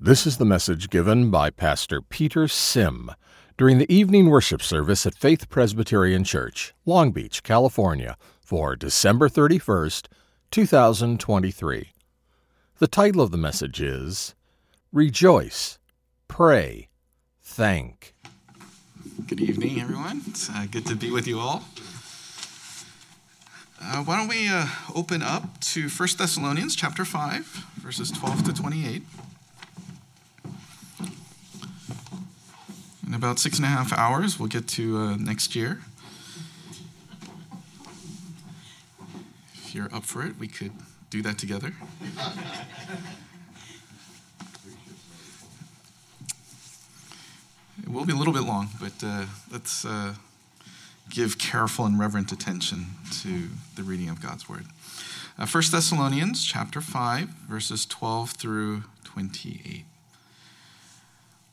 This is the message given by Pastor Peter Sim during the evening worship service at Faith Presbyterian Church, Long Beach, California, for December 31st, 2023. The title of the message is Rejoice, Pray, Thank. Good evening, everyone. It's uh, good to be with you all. Uh, why don't we uh, open up to 1 Thessalonians chapter 5, verses 12 to 28. In about six and a half hours, we'll get to uh, next year. If you're up for it, we could do that together. It will be a little bit long, but uh, let's uh, give careful and reverent attention to the reading of God's word. Uh, 1 Thessalonians chapter 5, verses 12 through 28.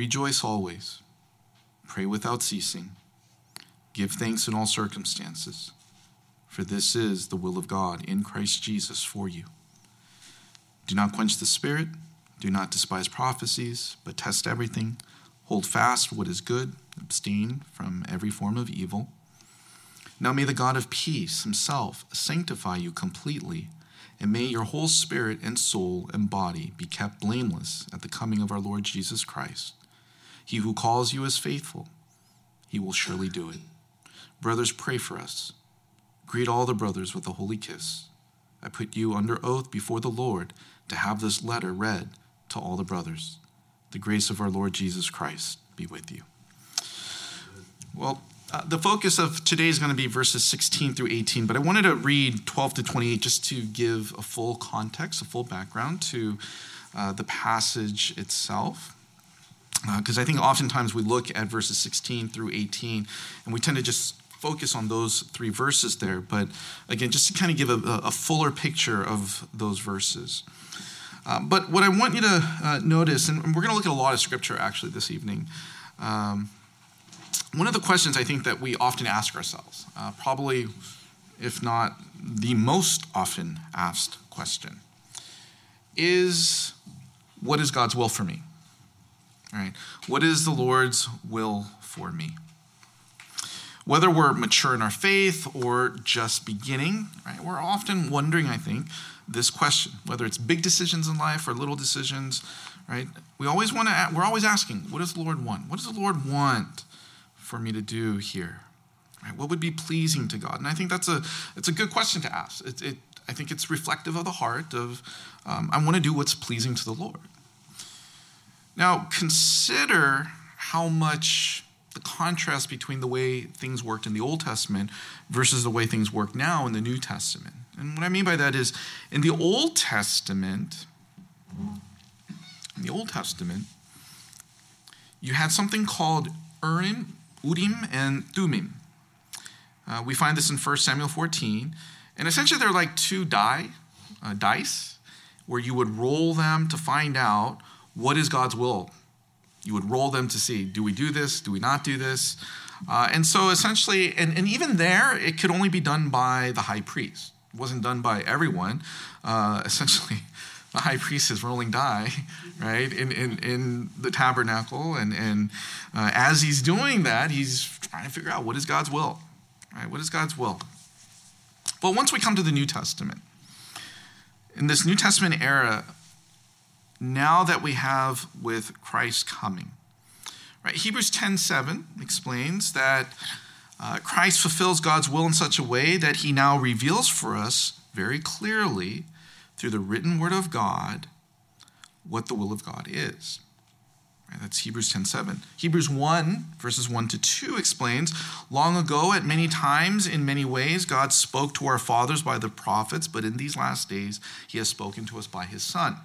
Rejoice always. Pray without ceasing. Give thanks in all circumstances, for this is the will of God in Christ Jesus for you. Do not quench the spirit, do not despise prophecies, but test everything. Hold fast what is good, abstain from every form of evil. Now may the God of peace himself sanctify you completely, and may your whole spirit and soul and body be kept blameless at the coming of our Lord Jesus Christ. He who calls you is faithful, he will surely do it. Brothers, pray for us. Greet all the brothers with a holy kiss. I put you under oath before the Lord to have this letter read to all the brothers. The grace of our Lord Jesus Christ be with you. Well, uh, the focus of today is going to be verses 16 through 18, but I wanted to read 12 to 28 just to give a full context, a full background to uh, the passage itself because uh, I think oftentimes we look at verses 16 through 18 and we tend to just focus on those three verses there. But again, just to kind of give a, a fuller picture of those verses. Uh, but what I want you to uh, notice, and we're going to look at a lot of scripture actually this evening. Um, one of the questions I think that we often ask ourselves, uh, probably if not the most often asked question, is what is God's will for me? Right? What is the Lord's will for me? Whether we're mature in our faith or just beginning, right, we're often wondering, I think, this question, whether it's big decisions in life or little decisions, right? We always want to, we're always asking, what does the Lord want? What does the Lord want for me to do here? Right? What would be pleasing to God? And I think that's a, it's a good question to ask. It, it I think it's reflective of the heart of, um, I want to do what's pleasing to the Lord. Now, consider how much the contrast between the way things worked in the Old Testament versus the way things work now in the New Testament. And what I mean by that is in the Old Testament, in the Old Testament, you had something called Urim, Urim, and Thummim. Uh, we find this in 1 Samuel 14. And essentially, they're like two die, uh, dice, where you would roll them to find out what is God's will? You would roll them to see do we do this? Do we not do this? Uh, and so essentially, and, and even there, it could only be done by the high priest. It wasn't done by everyone. Uh, essentially, the high priest is rolling die, right, in, in, in the tabernacle. And, and uh, as he's doing that, he's trying to figure out what is God's will, right? What is God's will? But once we come to the New Testament, in this New Testament era, now that we have with Christ coming. Right? Hebrews 10:7 explains that uh, Christ fulfills God's will in such a way that he now reveals for us very clearly through the written word of God what the will of God is. Right? That's Hebrews 10:7. Hebrews 1 verses 1 to 2 explains, long ago at many times in many ways God spoke to our fathers by the prophets, but in these last days he has spoken to us by his son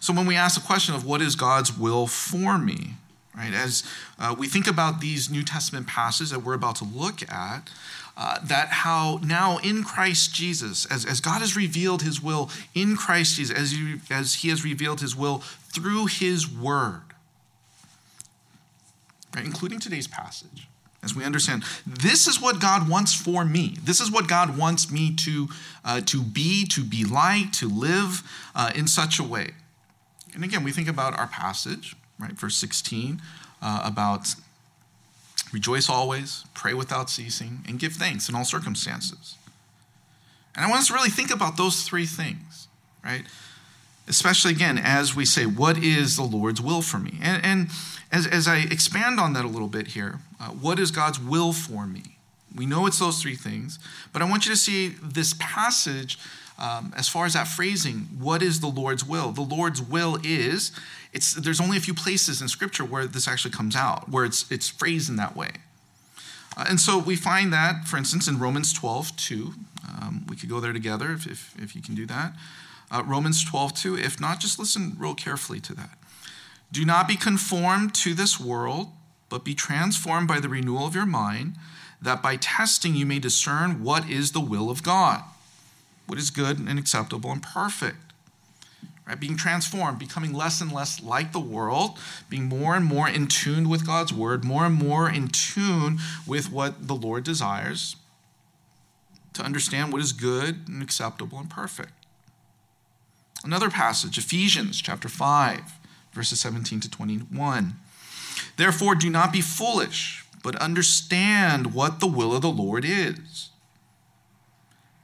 So when we ask the question of what is God's will for me, right, as uh, we think about these New Testament passages that we're about to look at, uh, that how now in Christ Jesus, as, as God has revealed his will in Christ Jesus, as he, as he has revealed his will through his word, right, including today's passage, as we understand this is what God wants for me. This is what God wants me to, uh, to be, to be like, to live uh, in such a way. And again, we think about our passage, right, verse 16, uh, about rejoice always, pray without ceasing, and give thanks in all circumstances. And I want us to really think about those three things, right? Especially again, as we say, what is the Lord's will for me? And, and as, as I expand on that a little bit here, uh, what is God's will for me? We know it's those three things, but I want you to see this passage um, as far as that phrasing. What is the Lord's will? The Lord's will is it's there's only a few places in Scripture where this actually comes out, where it's it's phrased in that way. Uh, and so we find that, for instance, in Romans 12, 2. Um, we could go there together if, if, if you can do that. Uh, Romans 12, 2. If not, just listen real carefully to that. Do not be conformed to this world, but be transformed by the renewal of your mind, that by testing you may discern what is the will of God, what is good and acceptable and perfect. Right? Being transformed, becoming less and less like the world, being more and more in tune with God's word, more and more in tune with what the Lord desires, to understand what is good and acceptable and perfect. Another passage, Ephesians chapter 5 verses 17 to 21. Therefore, do not be foolish, but understand what the will of the Lord is.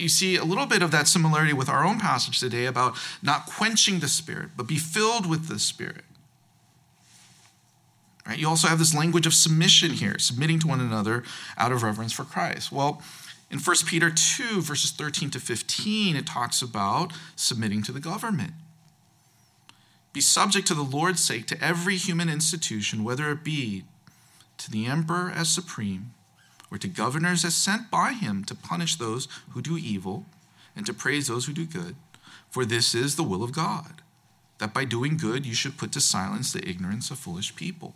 You see a little bit of that similarity with our own passage today about not quenching the Spirit, but be filled with the Spirit. Right, you also have this language of submission here, submitting to one another out of reverence for Christ. Well, in 1 Peter 2, verses 13 to 15, it talks about submitting to the government. Be subject to the Lord's sake to every human institution, whether it be to the emperor as supreme, or to governors as sent by him to punish those who do evil and to praise those who do good. For this is the will of God, that by doing good you should put to silence the ignorance of foolish people.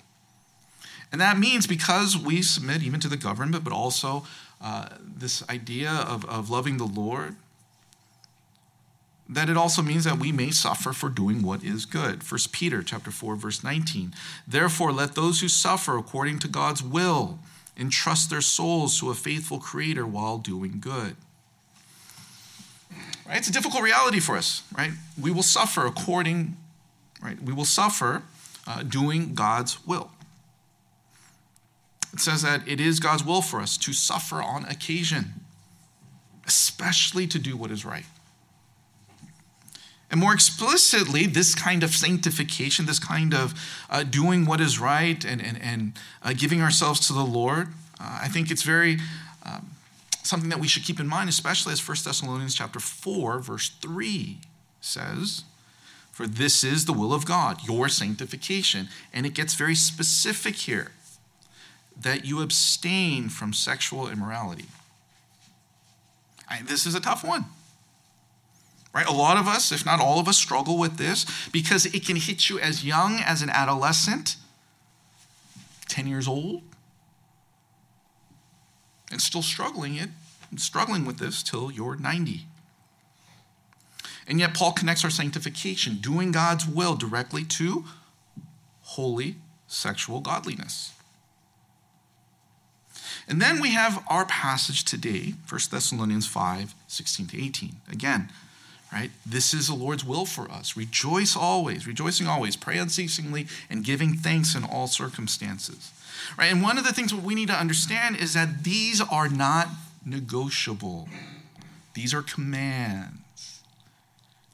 And that means because we submit even to the government, but also uh, this idea of, of loving the Lord, that it also means that we may suffer for doing what is good. 1 Peter chapter 4 verse 19. Therefore let those who suffer according to God's will entrust their souls to a faithful creator while doing good. Right? It's a difficult reality for us, right? We will suffer according, right? We will suffer uh, doing God's will. It says that it is God's will for us to suffer on occasion, especially to do what is right. And more explicitly, this kind of sanctification, this kind of uh, doing what is right and, and, and uh, giving ourselves to the Lord, uh, I think it's very um, something that we should keep in mind, especially as 1 Thessalonians chapter 4, verse 3 says, For this is the will of God, your sanctification. And it gets very specific here that you abstain from sexual immorality. I, this is a tough one right? A lot of us, if not all of us, struggle with this because it can hit you as young as an adolescent, 10 years old, and still struggling it, struggling with this till you're 90. And yet Paul connects our sanctification, doing God's will directly to holy sexual godliness. And then we have our passage today, 1 Thessalonians 5, 16 to 18. Again, right? This is the Lord's will for us. Rejoice always, rejoicing always, pray unceasingly, and giving thanks in all circumstances. Right? And one of the things we need to understand is that these are not negotiable. These are commands.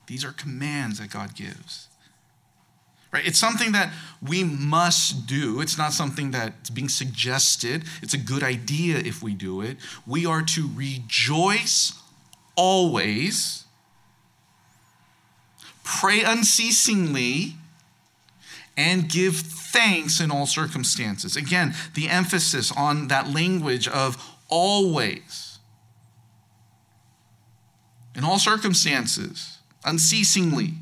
These are commands that God gives. Right? It's something that we must do. It's not something that's being suggested. It's a good idea if we do it. We are to rejoice always, pray unceasingly, and give thanks in all circumstances. Again, the emphasis on that language of always, in all circumstances, unceasingly.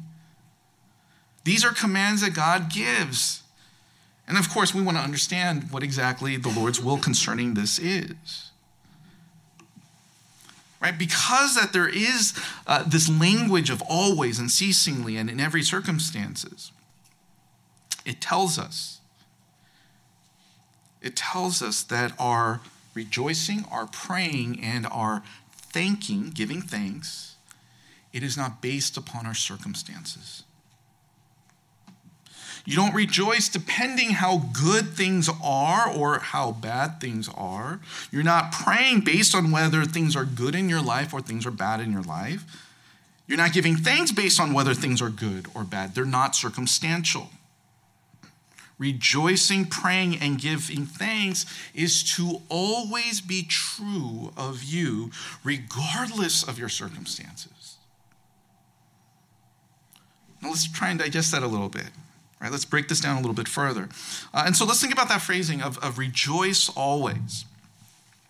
These are commands that God gives. And of course, we want to understand what exactly the Lord's will concerning this is. Right? Because that there is uh, this language of always and ceasingly and in every circumstances, it tells us. It tells us that our rejoicing, our praying, and our thanking, giving thanks, it is not based upon our circumstances. You don't rejoice depending how good things are or how bad things are. You're not praying based on whether things are good in your life or things are bad in your life. You're not giving thanks based on whether things are good or bad. They're not circumstantial. Rejoicing, praying, and giving thanks is to always be true of you, regardless of your circumstances. Now let's try and digest that a little bit. Right, let's break this down a little bit further. Uh, and so let's think about that phrasing of, of rejoice always.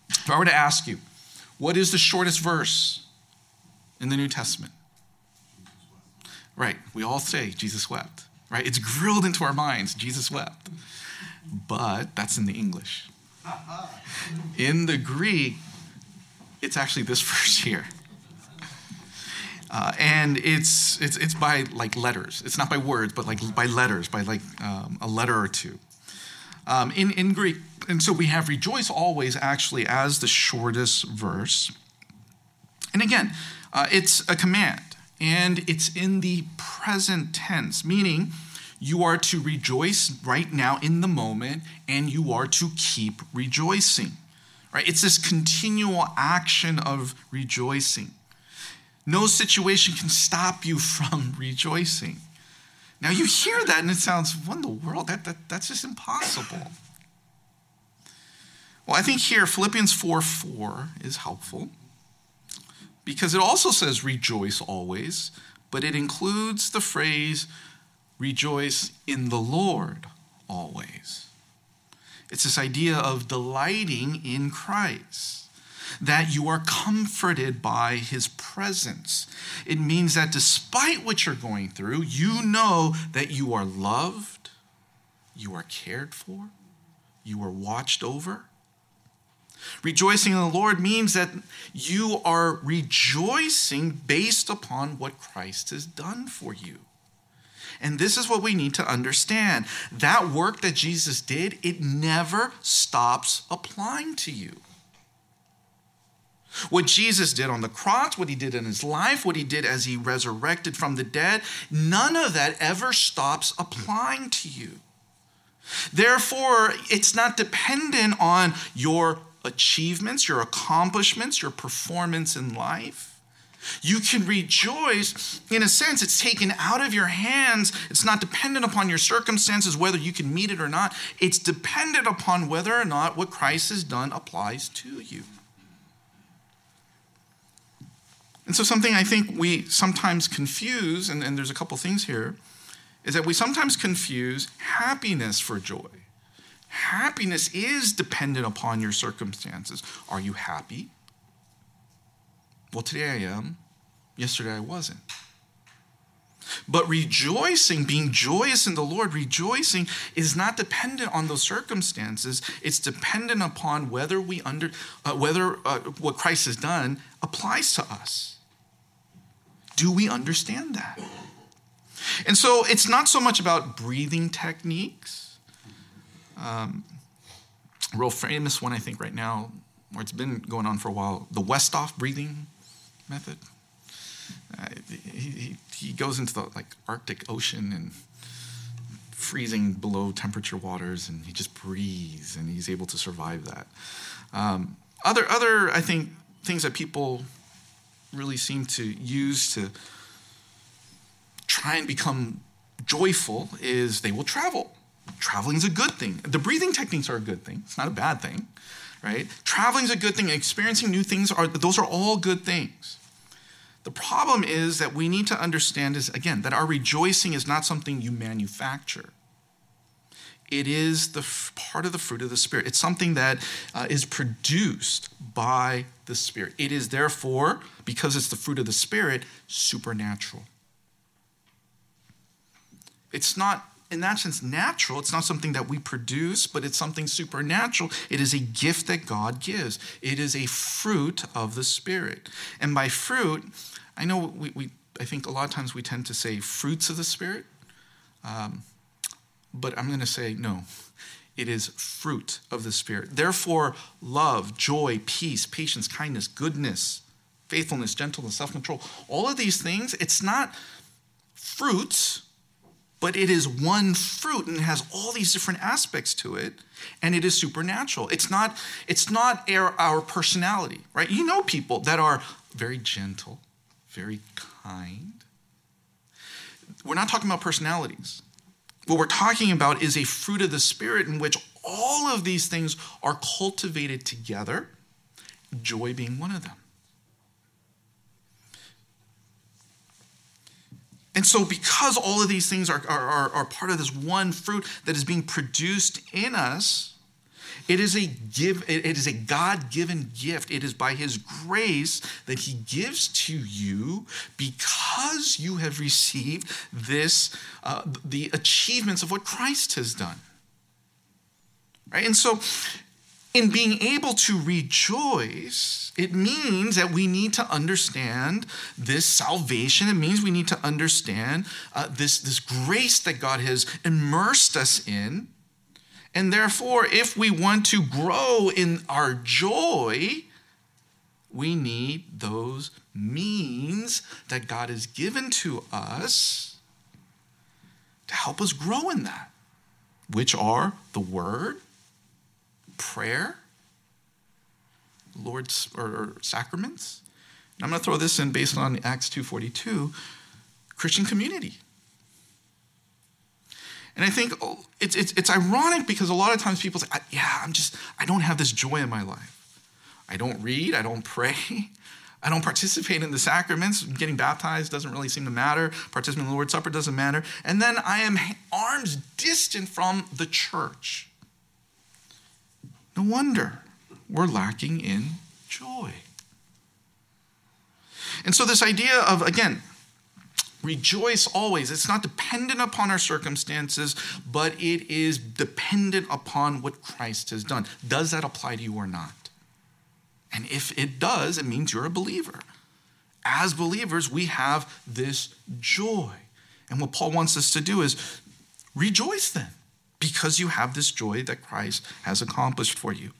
If I were to ask you, what is the shortest verse in the New Testament? Right, we all say Jesus wept. Right, it's grilled into our minds, Jesus wept. But that's in the English. In the Greek, it's actually this verse here. Uh, and it's, it's, it's by like letters. It's not by words, but like by letters, by like um, a letter or two. Um, in, in Greek, and so we have rejoice always actually as the shortest verse. And again, uh, it's a command, and it's in the present tense, meaning you are to rejoice right now in the moment, and you are to keep rejoicing. Right? It's this continual action of rejoicing. No situation can stop you from rejoicing. Now you hear that and it sounds, what in the world? That, that, that's just impossible. Well, I think here Philippians 4 4 is helpful because it also says rejoice always, but it includes the phrase rejoice in the Lord always. It's this idea of delighting in Christ that you are comforted by his presence. It means that despite what you're going through, you know that you are loved, you are cared for, you are watched over. Rejoicing in the Lord means that you are rejoicing based upon what Christ has done for you. And this is what we need to understand. That work that Jesus did, it never stops applying to you. What Jesus did on the cross, what he did in his life, what he did as he resurrected from the dead, none of that ever stops applying to you. Therefore, it's not dependent on your achievements, your accomplishments, your performance in life. You can rejoice, in a sense, it's taken out of your hands. It's not dependent upon your circumstances, whether you can meet it or not. It's dependent upon whether or not what Christ has done applies to you. And so, something I think we sometimes confuse, and, and there's a couple things here, is that we sometimes confuse happiness for joy. Happiness is dependent upon your circumstances. Are you happy? Well, today I am. Yesterday I wasn't. But rejoicing, being joyous in the Lord, rejoicing is not dependent on those circumstances. It's dependent upon whether we under uh, whether uh, what Christ has done applies to us. Do we understand that? And so it's not so much about breathing techniques. Um, real famous one, I think, right now, where it's been going on for a while, the Wim Hof breathing method. Uh, he, he goes into the like Arctic Ocean and freezing below temperature waters, and he just breathes, and he's able to survive that. Um, other, other, I think, things that people really seem to use to try and become joyful is they will travel. Traveling is a good thing. The breathing techniques are a good thing. It's not a bad thing, right? Traveling is a good thing. Experiencing new things are those are all good things. The problem is that we need to understand is again that our rejoicing is not something you manufacture. It is the f- part of the fruit of the Spirit. It's something that uh, is produced by the Spirit. It is therefore, because it's the fruit of the Spirit, supernatural. It's not, in that sense, natural. It's not something that we produce, but it's something supernatural. It is a gift that God gives, it is a fruit of the Spirit. And by fruit, I know we, we I think a lot of times we tend to say fruits of the Spirit. Um, but I'm going to say no. It is fruit of the Spirit. Therefore, love, joy, peace, patience, kindness, goodness, faithfulness, gentleness, self control, all of these things, it's not fruits, but it is one fruit and it has all these different aspects to it and it is supernatural it's not it's not our, our personality right you know people that are very gentle very kind we're not talking about personalities what we're talking about is a fruit of the Spirit in which all of these things are cultivated together, joy being one of them. And so, because all of these things are, are, are, part of this one fruit that is being produced in us, it is a give, it is a God-given gift. It is by his grace that he gives to you because you have received this, uh, the achievements of what Christ has done. Right? And so in being able to rejoice, it means that we need to understand this salvation. It means we need to understand uh, this, this grace that God has immersed us in. And therefore, if we want to grow in our joy, we need those means that God has given to us to help us grow in that, which are the Word, prayer, Lord's or, or sacraments. And I'm going to throw this in based on Acts 2:42, Christian community. And I think oh, it's, it's, it's ironic because a lot of times people say, yeah, I'm just, I don't have this joy in my life. I don't read, I don't pray, I don't participate in the sacraments. Getting baptized doesn't really seem to matter. Participating in the Lord's Supper doesn't matter. And then I am arms distant from the church. No wonder we're lacking in joy. And so, this idea of, again, Rejoice always. It's not dependent upon our circumstances, but it is dependent upon what Christ has done. Does that apply to you or not? And if it does, it means you're a believer. As believers, we have this joy. And what Paul wants us to do is rejoice then, because you have this joy that Christ has accomplished for you.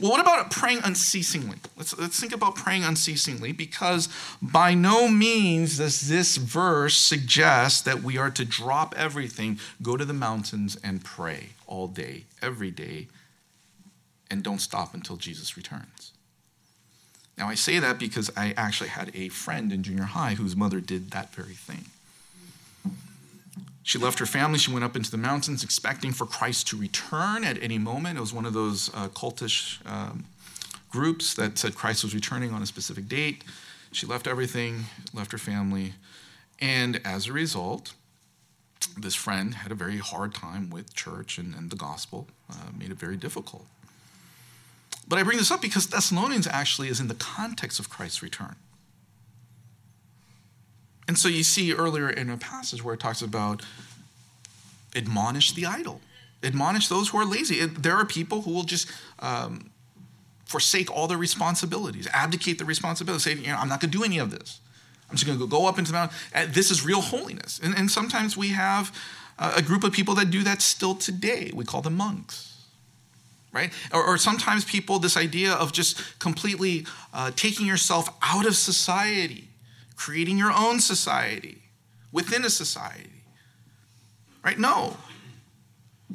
Well, what about praying unceasingly? Let's, let's think about praying unceasingly because by no means does this verse suggest that we are to drop everything, go to the mountains, and pray all day, every day, and don't stop until Jesus returns. Now, I say that because I actually had a friend in junior high whose mother did that very thing. She left her family. She went up into the mountains expecting for Christ to return at any moment. It was one of those uh, cultish um, groups that said Christ was returning on a specific date. She left everything, left her family, and as a result, this friend had a very hard time with church and, and the gospel, uh, made it very difficult. But I bring this up because Thessalonians actually is in the context of Christ's return. And so you see earlier in a passage where it talks about admonish the idle, admonish those who are lazy. There are people who will just um, forsake all their responsibilities, abdicate the responsibility, say, you know, I'm not going to do any of this. I'm just going to go up into the mountain. This is real holiness. And, and sometimes we have a group of people that do that still today. We call them monks right? Or, or, sometimes people, this idea of just completely uh, taking yourself out of society creating your own society within a society. Right? No.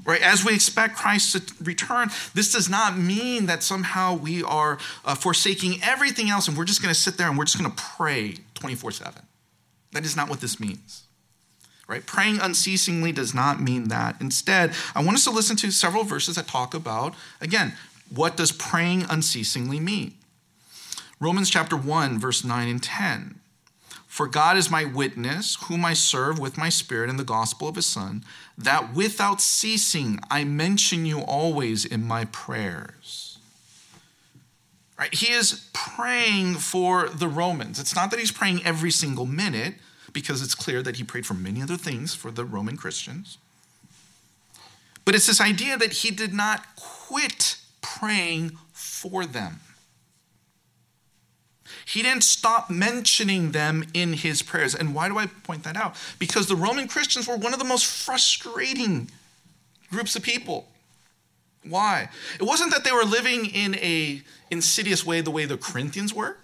Right? As we expect Christ to return, this does not mean that somehow we are uh, forsaking everything else and we're just going to sit there and we're just going to pray 24 7. That is not what this means. Right? Praying unceasingly does not mean that. Instead, I want us to listen to several verses that talk about, again, what does praying unceasingly mean? Romans chapter 1, verse 9 and 10. For God is my witness, whom I serve with my spirit in the gospel of his Son, that without ceasing I mention you always in my prayers. Right? He is praying for the Romans. It's not that he's praying every single minute, because it's clear that he prayed for many other things for the Roman Christians. But it's this idea that he did not quit praying for them. He didn't stop mentioning them in his prayers. And why do I point that out? Because the Roman Christians were one of the most frustrating groups of people. Why? It wasn't that they were living in a insidious way the way the Corinthians were.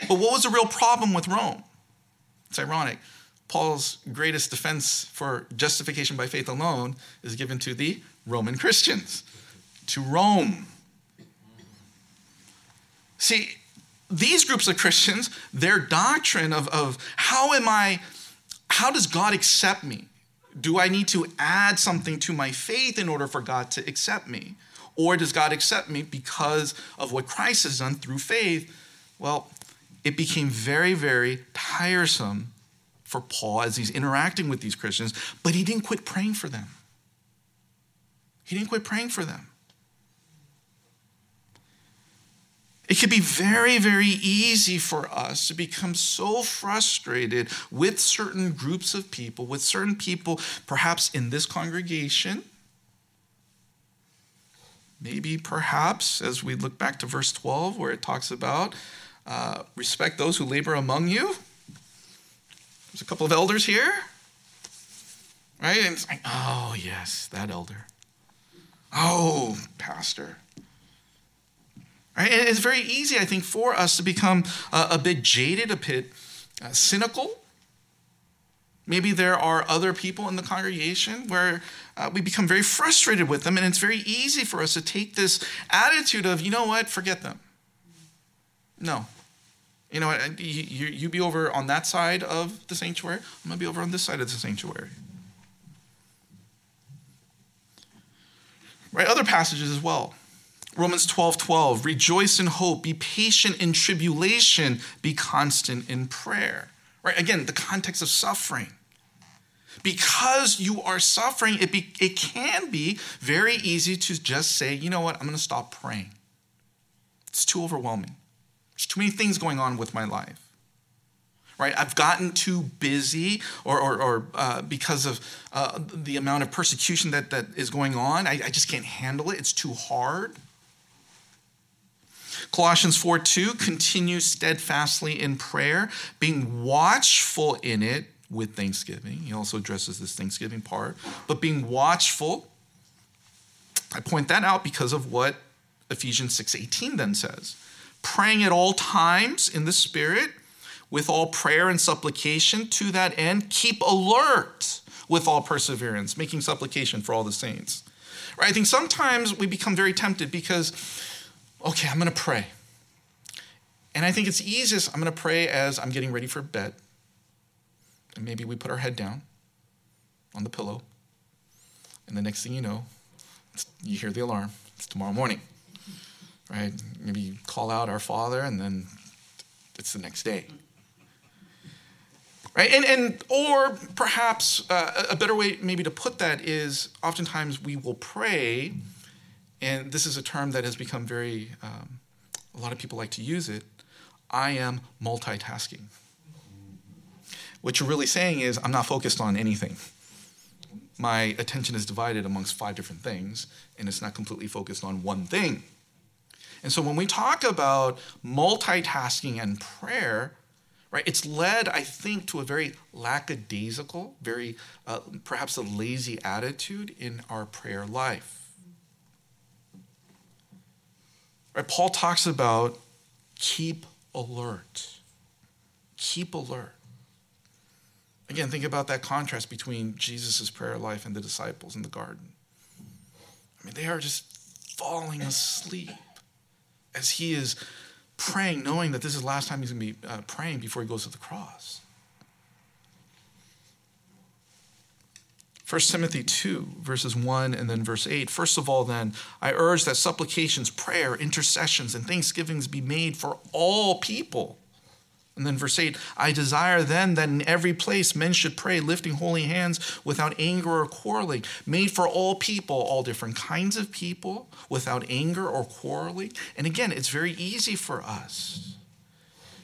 But what was the real problem with Rome? It's ironic. Paul's greatest defense for justification by faith alone is given to the Roman Christians, to Rome. See, these groups of Christians, their doctrine of, of how am I, how does God accept me? Do I need to add something to my faith in order for God to accept me? Or does God accept me because of what Christ has done through faith? Well, it became very, very tiresome for Paul as he's interacting with these Christians, but he didn't quit praying for them. He didn't quit praying for them. It can be very, very easy for us to become so frustrated with certain groups of people, with certain people, perhaps in this congregation. Maybe, perhaps, as we look back to verse 12, where it talks about uh, respect those who labor among you. There's a couple of elders here, right? And it's like, oh, yes, that elder. Oh, pastor. Right? And it's very easy, I think, for us to become a, a bit jaded, a bit uh, cynical. Maybe there are other people in the congregation where uh, we become very frustrated with them, and it's very easy for us to take this attitude of, you know what, forget them. No. You know what, you, you, you be over on that side of the sanctuary, I'm going to be over on this side of the sanctuary. Right? Other passages as well. Romans 12 12, rejoice in hope, be patient in tribulation, be constant in prayer. Right? Again, the context of suffering. Because you are suffering, it, be, it can be very easy to just say, you know what, I'm going to stop praying. It's too overwhelming. There's too many things going on with my life. Right? I've gotten too busy, or, or, or uh, because of uh, the amount of persecution that, that is going on, I, I just can't handle it. It's too hard. Colossians 4 2, continue steadfastly in prayer, being watchful in it with thanksgiving. He also addresses this thanksgiving part, but being watchful. I point that out because of what Ephesians 6:18 then says. Praying at all times in the spirit with all prayer and supplication to that end, keep alert with all perseverance, making supplication for all the saints. Right? I think sometimes we become very tempted because okay, I'm going to pray. And I think it's easiest, I'm going to pray as I'm getting ready for bed. And maybe we put our head down on the pillow. And the next thing you know, you hear the alarm. It's tomorrow morning, right? Maybe you call out our Father, and then it's the next day. Right? And, and or perhaps uh, a better way maybe to put that is oftentimes we will pray and this is a term that has become very, um, a lot of people like to use it. I am multitasking. What you're really saying is, I'm not focused on anything. My attention is divided amongst five different things, and it's not completely focused on one thing. And so when we talk about multitasking and prayer, right, it's led, I think, to a very lackadaisical, very uh, perhaps a lazy attitude in our prayer life. Right? Paul talks about keep alert. Keep alert. Again, think about that contrast between Jesus' prayer life and the disciples in the garden. I mean, they are just falling asleep as he is praying, knowing that this is the last time he's going to be uh, praying before he goes to the cross. 1 Timothy 2, verses 1 and then verse 8. First of all, then, I urge that supplications, prayer, intercessions, and thanksgivings be made for all people. And then verse 8 I desire then that in every place men should pray, lifting holy hands without anger or quarreling, made for all people, all different kinds of people, without anger or quarreling. And again, it's very easy for us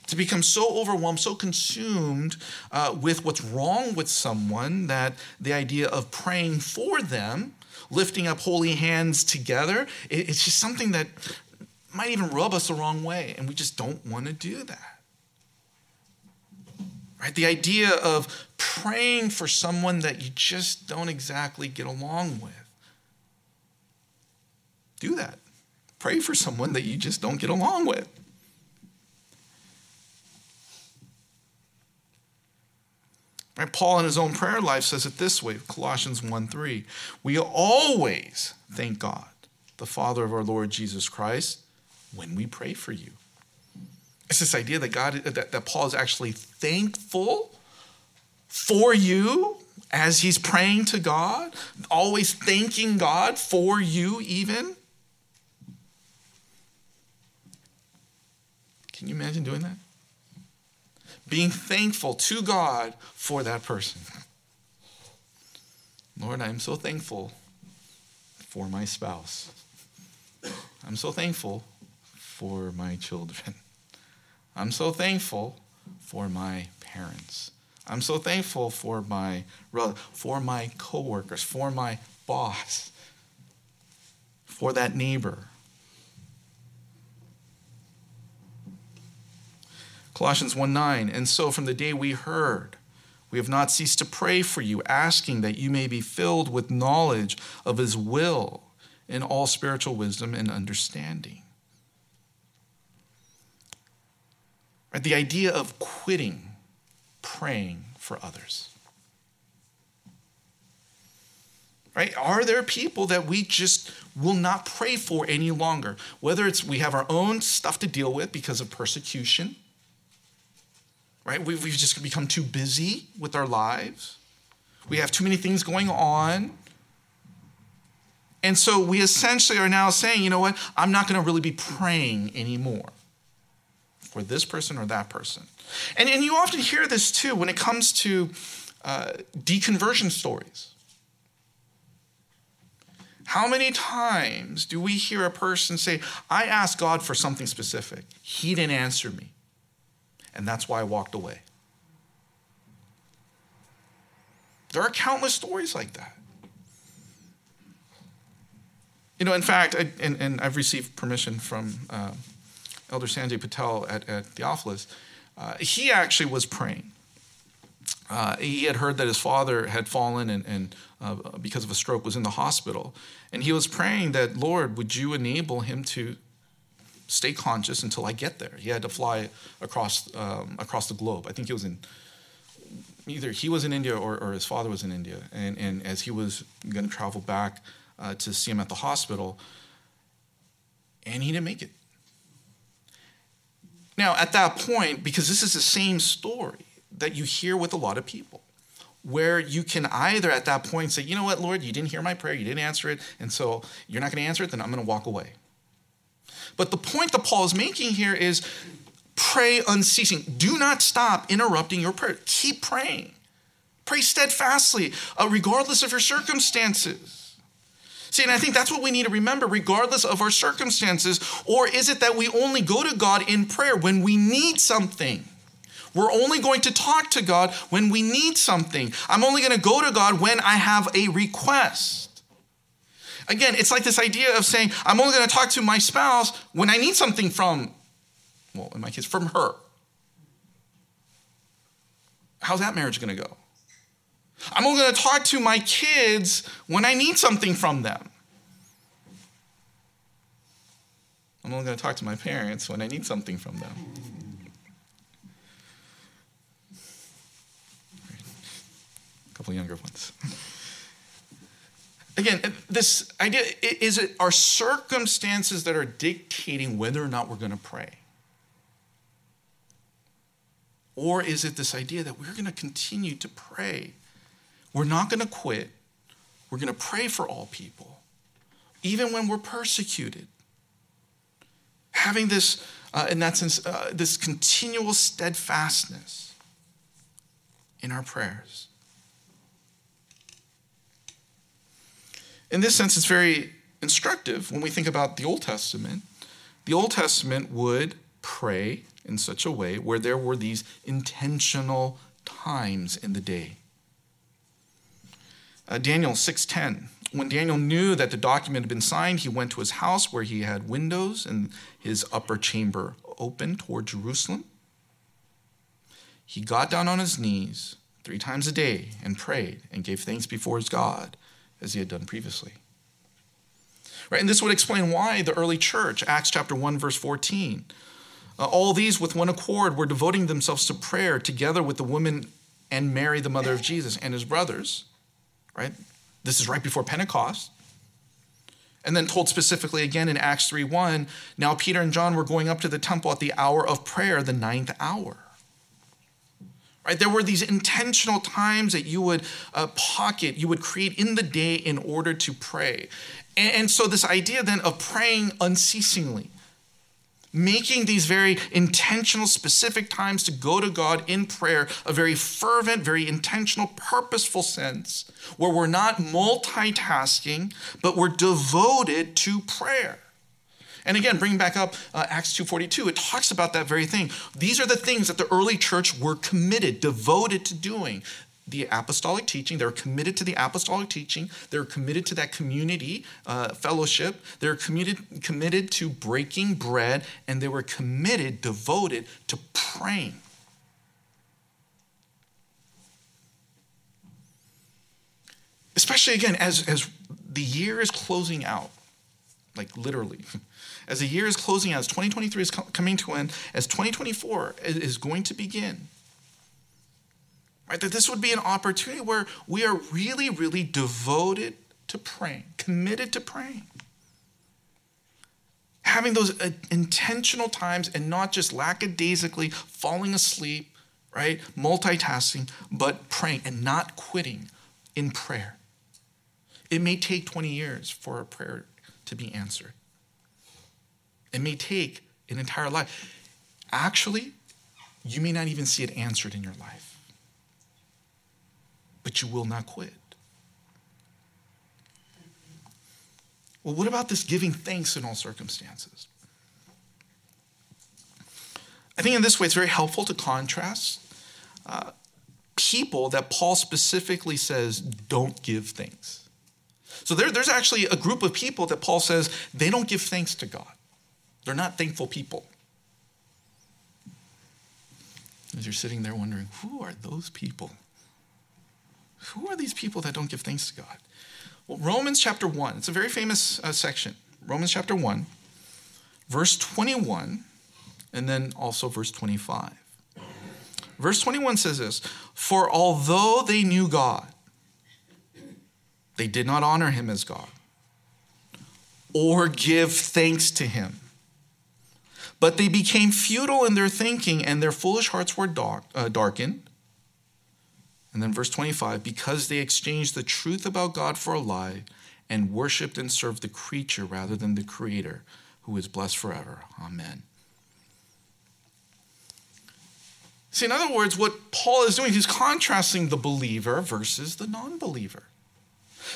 to become so overwhelmed, so consumed uh, with what's wrong with someone that the idea of praying for them, lifting up holy hands together, it, it's just something that might even rub us the wrong way, and we just don't want to do that. Right? The idea of praying for someone that you just don't exactly get along with. Do that. Pray for someone that you just don't get along with. Right? Paul, in his own prayer life, says it this way Colossians 1 3. We always thank God, the Father of our Lord Jesus Christ, when we pray for you. It's this idea that God that, that Paul is actually thankful for you as he's praying to God, always thanking God for you, even. Can you imagine doing that? Being thankful to God for that person. Lord, I'm so thankful for my spouse. I'm so thankful for my children. I'm so thankful for my parents. I'm so thankful for my for my coworkers, for my boss, for that neighbor, Colossians 1 9, and so from the day we heard, we have not ceased to pray for you, asking that you may be filled with knowledge of his will in all spiritual wisdom and understanding. Right? The idea of quitting praying for others. Right? Are there people that we just will not pray for any longer? Whether it's we have our own stuff to deal with because of persecution, right? We've, we've just become too busy with our lives. We have too many things going on. And so we essentially are now saying, you know what? I'm not going to really be praying anymore for this person or that person. And, and you often hear this too when it comes to uh, deconversion stories. How many times do we hear a person say, I asked God for something specific, He didn't answer me? And that's why I walked away. There are countless stories like that. You know, in fact, I, and, and, I've received permission from uh, Elder Sanjay Patel at, at Theophilus. Uh, he actually was praying. Uh, he had heard that his father had fallen and, and uh, because of a stroke was in the hospital. And he was praying that, Lord, would you enable him to stay conscious until I get there. He had to fly across um, across the globe. I think he was in either he was in India or, or his father was in India, and, and as he was going to travel back uh, to see him at the hospital, and he didn't make it. Now, at that point, because this is the same story that you hear with a lot of people, where you can either at that point say, you know what, Lord, you didn't hear my prayer, you didn't answer it, and so you're not going to answer it, then I'm going to walk away. But the point that Paul is making here is pray unceasing. Do not stop interrupting your prayer. Keep praying. Pray steadfastly, uh, regardless of your circumstances. See, and I think that's what we need to remember, regardless of our circumstances. Or is it that we only go to God in prayer when we need something? We're only going to talk to God when we need something. I'm only going to go to God when I have a request. Again, it's like this idea of saying, I'm only going to talk to my spouse when I need something from, well, in my case, from her. How's that marriage going to go? I'm only going to talk to my kids when I need something from them. I'm only going to talk to my parents when I need something from them. A couple younger ones. Again, this idea is it our circumstances that are dictating whether or not we're going to pray? Or is it this idea that we're going to continue to pray? We're not going to quit. We're going to pray for all people, even when we're persecuted. Having this, uh, in that sense, uh, this continual steadfastness in our prayers. In this sense, it's very instructive when we think about the Old Testament. The Old Testament would pray in such a way where there were these intentional times in the day. Uh, Daniel 6:10 when Daniel knew that the document had been signed, he went to his house where he had windows and his upper chamber open toward Jerusalem. He got down on his knees three times a day and prayed and gave thanks before his God as he had done previously. Right? And this would explain why the early church, Acts chapter 1, verse 14, uh, all these with one accord were devoting themselves to prayer together with the women and Mary, the mother of Jesus, and his brothers. Right? This is right before Pentecost. And then told specifically again in Acts 3 1, now Peter and John were going up to the temple at the hour of prayer, the ninth hour. Right? There were these intentional times that you would uh, pocket, you would create in the day in order to pray. And, and so, this idea then of praying unceasingly, making these very intentional, specific times to go to God in prayer, a very fervent, very intentional, purposeful sense, where we're not multitasking, but we're devoted to prayer. And again, bringing back up uh, Acts 2.42, it talks about that very thing. These are the things that the early church were committed, devoted to doing. The apostolic teaching, they're committed to the apostolic teaching. They're committed to that community uh, fellowship. They're committed, committed to breaking bread, and they were committed, devoted to praying. Especially again, as, as the year is closing out, like literally. As the year is closing out, as 2023 is coming to an end, as 2024 is going to begin, right? That this would be an opportunity where we are really, really devoted to praying, committed to praying. Having those uh, intentional times and not just lackadaisically falling asleep, right? Multitasking, but praying and not quitting in prayer. It may take 20 years for a prayer to be answered. It may take an entire life. Actually, you may not even see it answered in your life, but you will not quit. Well, what about this giving thanks in all circumstances? I think in this way it's very helpful to contrast uh, people that Paul specifically says don't give thanks. So there, there's actually a group of people that Paul says they don't give thanks to God. They're not thankful people. As you're sitting there wondering, who are those people? Who are these people that don't give thanks to God? Well, Romans chapter 1, it's a very famous uh, section. Romans chapter 1, verse 21, and then also verse 25. Verse 21 says this For although they knew God, they did not honor him as God or give thanks to him but they became futile in their thinking, and their foolish hearts were dark, uh, darkened. And then verse 25 because they exchanged the truth about God for a lie and worshiped and served the creature rather than the creator, who is blessed forever. Amen. See, in other words, what Paul is doing, he's contrasting the believer versus the non believer.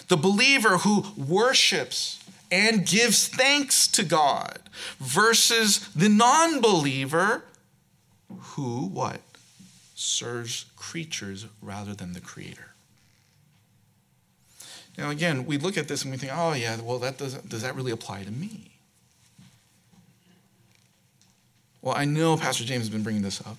The believer who worships and gives thanks to God versus the non believer who what? Serves creatures rather than the creator. Now, again, we look at this and we think, oh, yeah, well, that doesn't, does that really apply to me? Well, I know Pastor James has been bringing this up.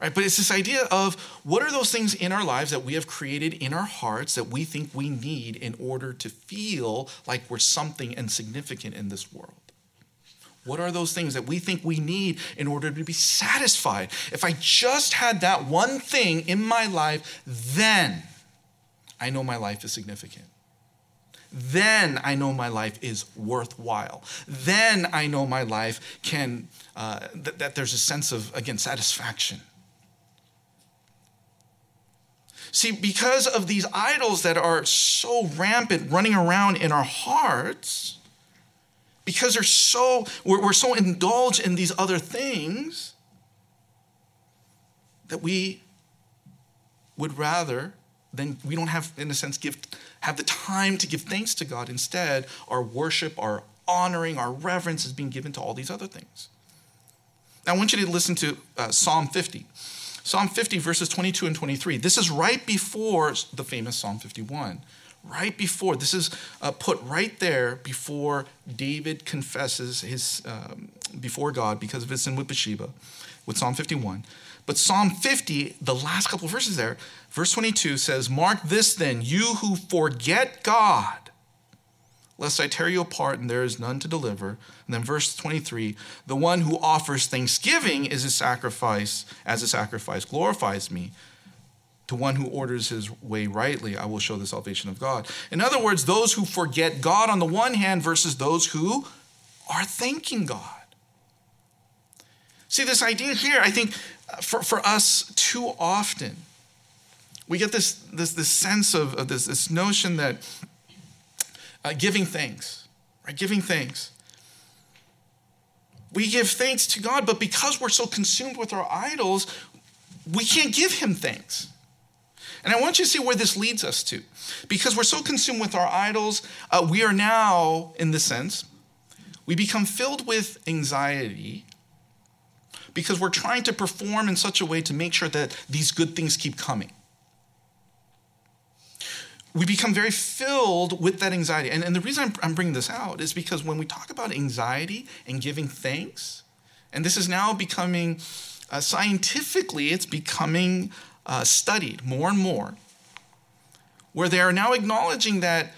Right? But it's this idea of what are those things in our lives that we have created in our hearts that we think we need in order to feel like we're something and significant in this world? What are those things that we think we need in order to be satisfied? If I just had that one thing in my life, then I know my life is significant. Then I know my life is worthwhile. Then I know my life can, uh, th- that there's a sense of, again, satisfaction. See, because of these idols that are so rampant running around in our hearts, because they're so, we're, we're so indulged in these other things, that we would rather than we don't have, in a sense, give have the time to give thanks to God. Instead, our worship, our honoring, our reverence is being given to all these other things. Now, I want you to listen to uh, Psalm 50. Psalm 50, verses 22 and 23. This is right before the famous Psalm 51. Right before, this is uh, put right there before David confesses his um, before God because of his sin with Bathsheba, with Psalm 51. But Psalm 50, the last couple verses there, verse 22 says, Mark this then, you who forget God, lest I tear you apart and there is none to deliver. And then verse 23, the one who offers thanksgiving is a sacrifice, as a sacrifice glorifies me. To one who orders his way rightly, I will show the salvation of God. In other words, those who forget God on the one hand versus those who are thanking God. See, this idea here, I think uh, for, for us too often, we get this, this, this sense of, of this, this notion that uh, giving thanks, right? Giving thanks. We give thanks to God, but because we're so consumed with our idols, we can't give Him thanks. And I want you to see where this leads us to. Because we're so consumed with our idols, uh, we are now, in this sense, we become filled with anxiety because we're trying to perform in such a way to make sure that these good things keep coming. We become very filled with that anxiety. And, and the reason I'm, I'm bringing this out is because when we talk about anxiety and giving thanks, and this is now becoming uh, scientifically, it's becoming uh, studied more and more, where they are now acknowledging that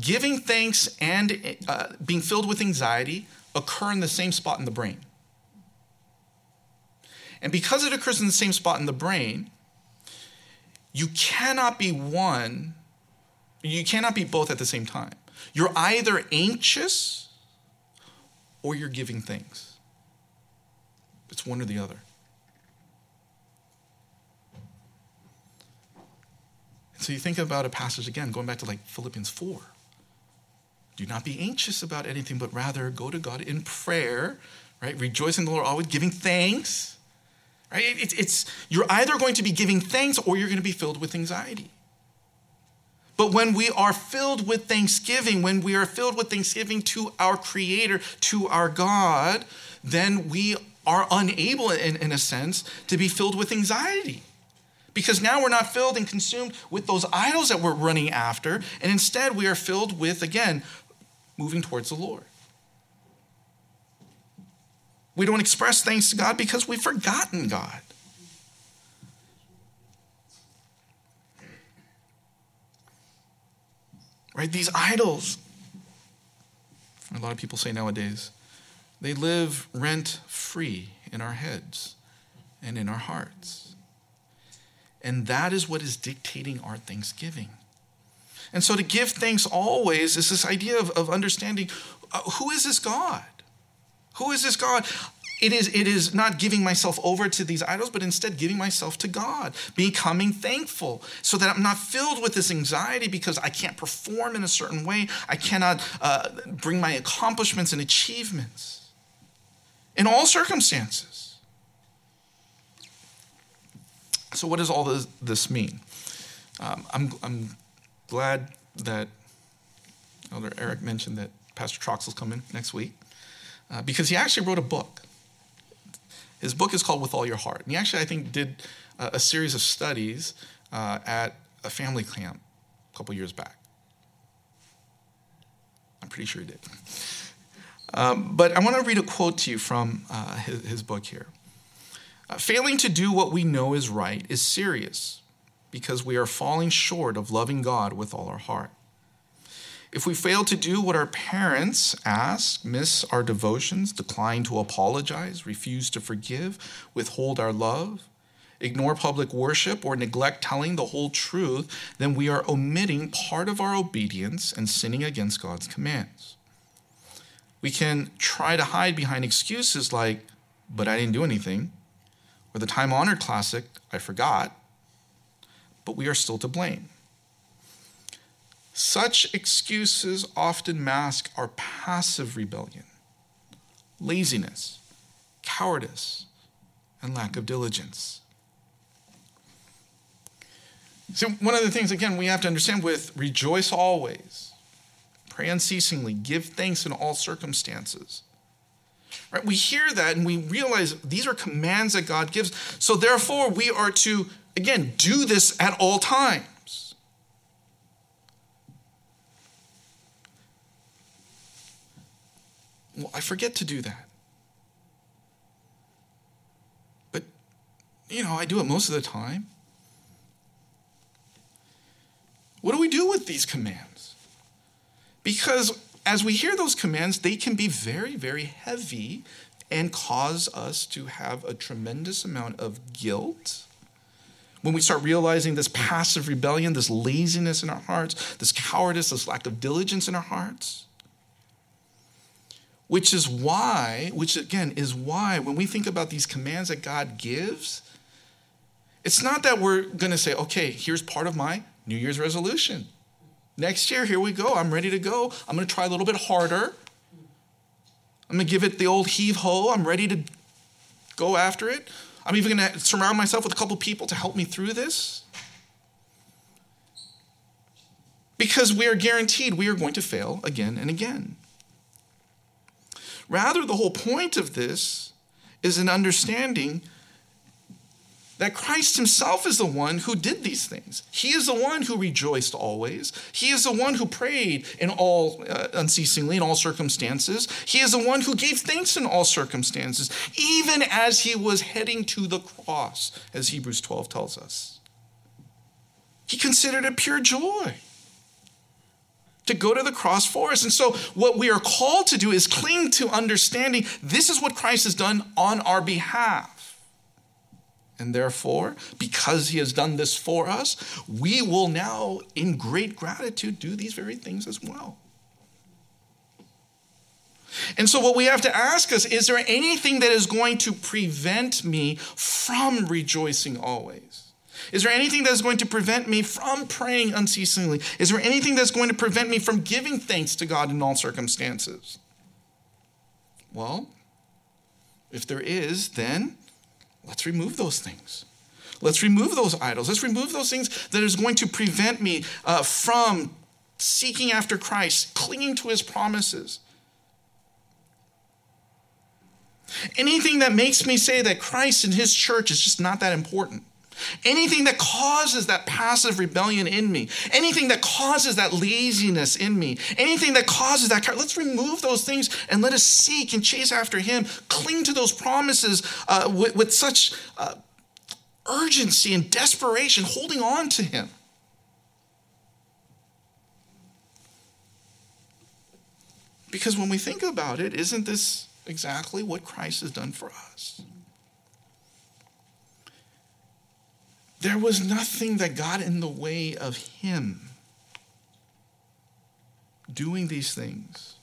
giving thanks and uh, being filled with anxiety occur in the same spot in the brain. And because it occurs in the same spot in the brain, you cannot be one, you cannot be both at the same time. You're either anxious or you're giving thanks. It's one or the other. And so you think about a passage again, going back to like Philippians 4. Do not be anxious about anything, but rather go to God in prayer, right? Rejoice in the Lord, always giving thanks Right? It's, it's, you're either going to be giving thanks or you're going to be filled with anxiety. But when we are filled with thanksgiving, when we are filled with thanksgiving to our Creator, to our God, then we are unable, in, in a sense, to be filled with anxiety. Because now we're not filled and consumed with those idols that we're running after, and instead we are filled with, again, moving towards the Lord. We don't express thanks to God because we've forgotten God. Right? These idols, a lot of people say nowadays, they live rent free in our heads and in our hearts. And that is what is dictating our thanksgiving. And so to give thanks always is this idea of, of understanding uh, who is this God? Who is this God? It is, it is not giving myself over to these idols, but instead giving myself to God, becoming thankful, so that I'm not filled with this anxiety because I can't perform in a certain way. I cannot uh, bring my accomplishments and achievements in all circumstances. So, what does all this, this mean? Um, I'm, I'm glad that Elder Eric mentioned that Pastor Troxel's coming next week uh, because he actually wrote a book. His book is called With All Your Heart. And he actually, I think, did a, a series of studies uh, at a family camp a couple years back. I'm pretty sure he did. Um, but I want to read a quote to you from uh, his, his, book here. Uh, Failing to do what we know is right is serious because we are falling short of loving God with all our heart. If we fail to do what our parents ask, miss our devotions, decline to apologize, refuse to forgive, withhold our love, ignore public worship, or neglect telling the whole truth, then we are omitting part of our obedience and sinning against God's commands. We can try to hide behind excuses like, but I didn't do anything, or the time honored classic, I forgot. but we are still to blame. Such excuses often mask our passive rebellion, laziness, cowardice, and lack of diligence. So, one of the things, again, we have to understand with rejoice always, pray unceasingly, give thanks in all circumstances. Right? We hear that and we realize these are commands that God gives. So, therefore, we are to, again, do this at all times. Well, I forget to do that. But, you know, I do it most of the time. What do we do with these commands? Because as we hear those commands, they can be very, very heavy and cause us to have a tremendous amount of guilt. When we start realizing this passive rebellion, this laziness in our hearts, this cowardice, this lack of diligence in our hearts. Which is why, which again is why, when we think about these commands that God gives, it's not that we're going to say, okay, here's part of my New Year's resolution. Next year, here we go. I'm ready to go. I'm going to try a little bit harder. I'm going to give it the old heave ho. I'm ready to go after it. I'm even going to surround myself with a couple people to help me through this. Because we are guaranteed we are going to fail again and again. Rather, the whole point of this is an understanding that Christ himself is the one who did these things. He is the one who rejoiced always. He is the one who prayed in all uh, unceasingly in all circumstances. He is the one who gave thanks in all circumstances, even as he was heading to the cross, as Hebrews 12 tells us. He considered it pure joy to go to the cross for us. And so, what we are called to do is cling to understanding this is what Christ has done on our behalf. And therefore, because he has done this for us, we will now, in great gratitude, do these very things as well. And so, what we have to ask us is there anything that is going to prevent me from rejoicing always? Is there anything that's going to prevent me from praying unceasingly? Is there anything that's going to prevent me from giving thanks to God in all circumstances? Well, if there is, then Let's remove those things. Let's remove those idols. Let's remove those things that is going to prevent me uh, from seeking after Christ, clinging to his promises. Anything that makes me say that Christ and his church is just not that important. Anything that causes that passive rebellion in me, anything that causes that laziness in me, anything that causes that, let's remove those things and let us seek and chase after Him. Cling to those promises uh, with, with, such uh, urgency and desperation, holding on to Him. Because when we think about it, isn't this exactly what Christ has done for us? There was nothing that got in the way of him doing these things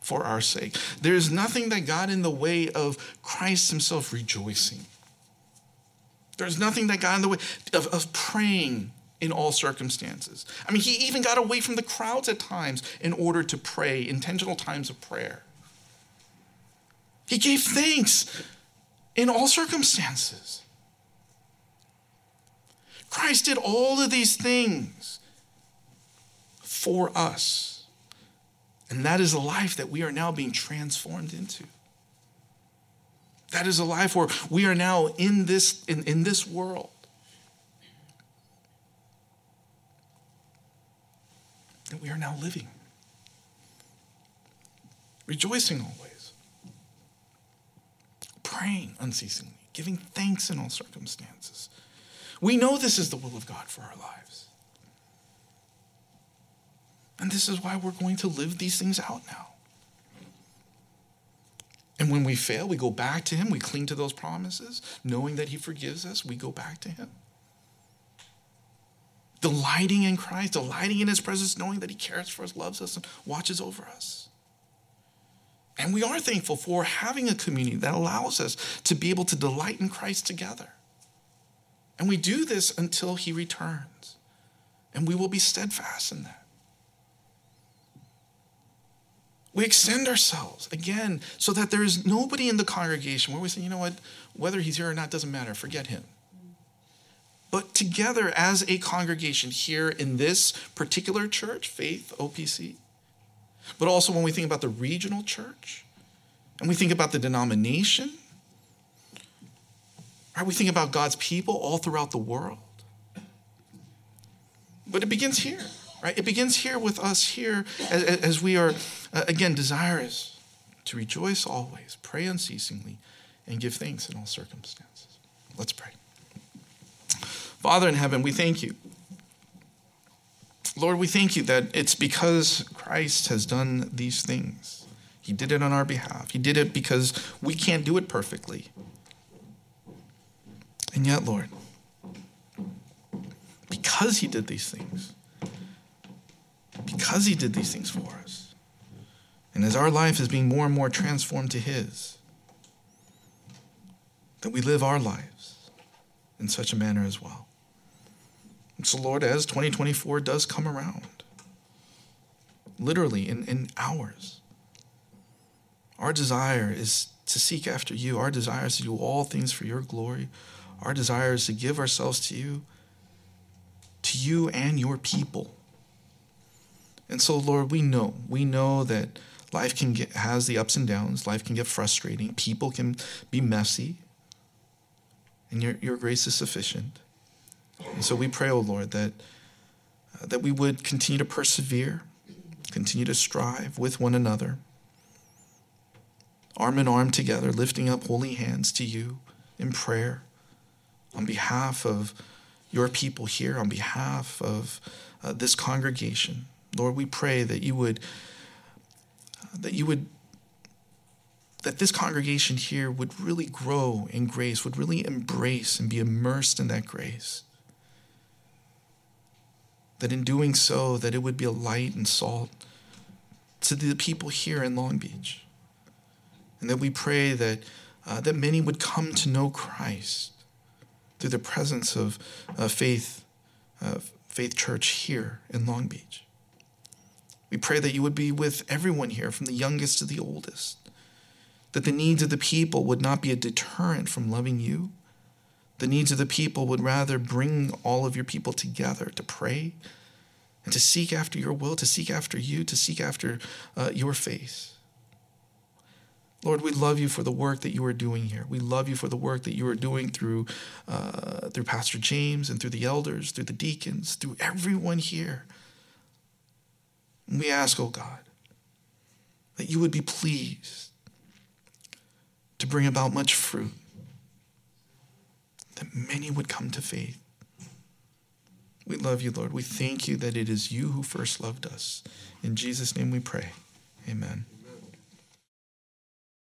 for our sake. There is nothing that got in the way of Christ himself rejoicing. There's nothing that got in the way of, of praying in all circumstances. I mean, he even got away from the crowds at times in order to pray, intentional times of prayer. He gave thanks in all circumstances. Christ did all of these things for us. And that is a life that we are now being transformed into. That is a life where we are now in this, in, in this world. That we are now living. Rejoicing always. Praying unceasingly. Giving thanks in all circumstances we know this is the will of God for our lives. And this is why we're going to live these things out now. And when we fail, we go back to Him. We cling to those promises, knowing that He forgives us. We go back to Him. Delighting in Christ, delighting in His presence, knowing that He cares for us, loves us, and watches over us. And we are thankful for having a community that allows us to be able to delight in Christ together. And we do this until he returns. And we will be steadfast in that. We extend ourselves again so that there is nobody in the congregation where we say, you know what, whether he's here or not doesn't matter, forget him. But together as a congregation here in this particular church, Faith OPC, but also when we think about the regional church and we think about the denomination, right, we think about God's people all throughout the world. But it begins here. Right? It begins here with us here as, as we are, uh, again, desirous to rejoice always, pray unceasingly, and give thanks in all circumstances. Let's pray. Father in heaven, we thank you. Lord, we thank you that it's because Christ has done these things. He did it on our behalf. He did it because we can't do it perfectly. And yet, Lord, because He did these things, because he did these things for us. And as our life is being more and more transformed to his, that we live our lives in such a manner as well. And so, Lord, as 2024 does come around, literally in, in hours, our desire is to seek after you. Our desire is to do all things for your glory. Our desire is to give ourselves to you, to you and your people. And so, Lord, we know, we know that life can get, has the ups and downs. Life can get frustrating. People can be messy. And your, your grace is sufficient. And so we pray, O oh Lord, that, uh, that we would continue to persevere, continue to strive with one another, arm in arm together, lifting up holy hands to you in prayer on behalf of your people here, on behalf of uh, this congregation. Lord, we pray that you would that you would that this congregation here would really grow in grace, would really embrace and be immersed in that grace. That in doing so, that it would be a light and salt to the people here in Long Beach. And that we pray that, uh, that many would come to know Christ through the presence of uh, faith, uh, faith church here in Long Beach. We pray that you would be with everyone here, from the youngest to the oldest, that the needs of the people would not be a deterrent from loving you. The needs of the people would rather bring all of your people together to pray and to seek after your will, to seek after you, to seek after uh, your face. Lord, we love you for the work that you are doing here. We love you for the work that you are doing through, uh, through Pastor James and through the elders, through the deacons, through everyone here. And we ask, oh God, that you would be pleased to bring about much fruit, that many would come to faith. We love you, Lord. We thank you that it is you who first loved us. In Jesus' name we pray. Amen.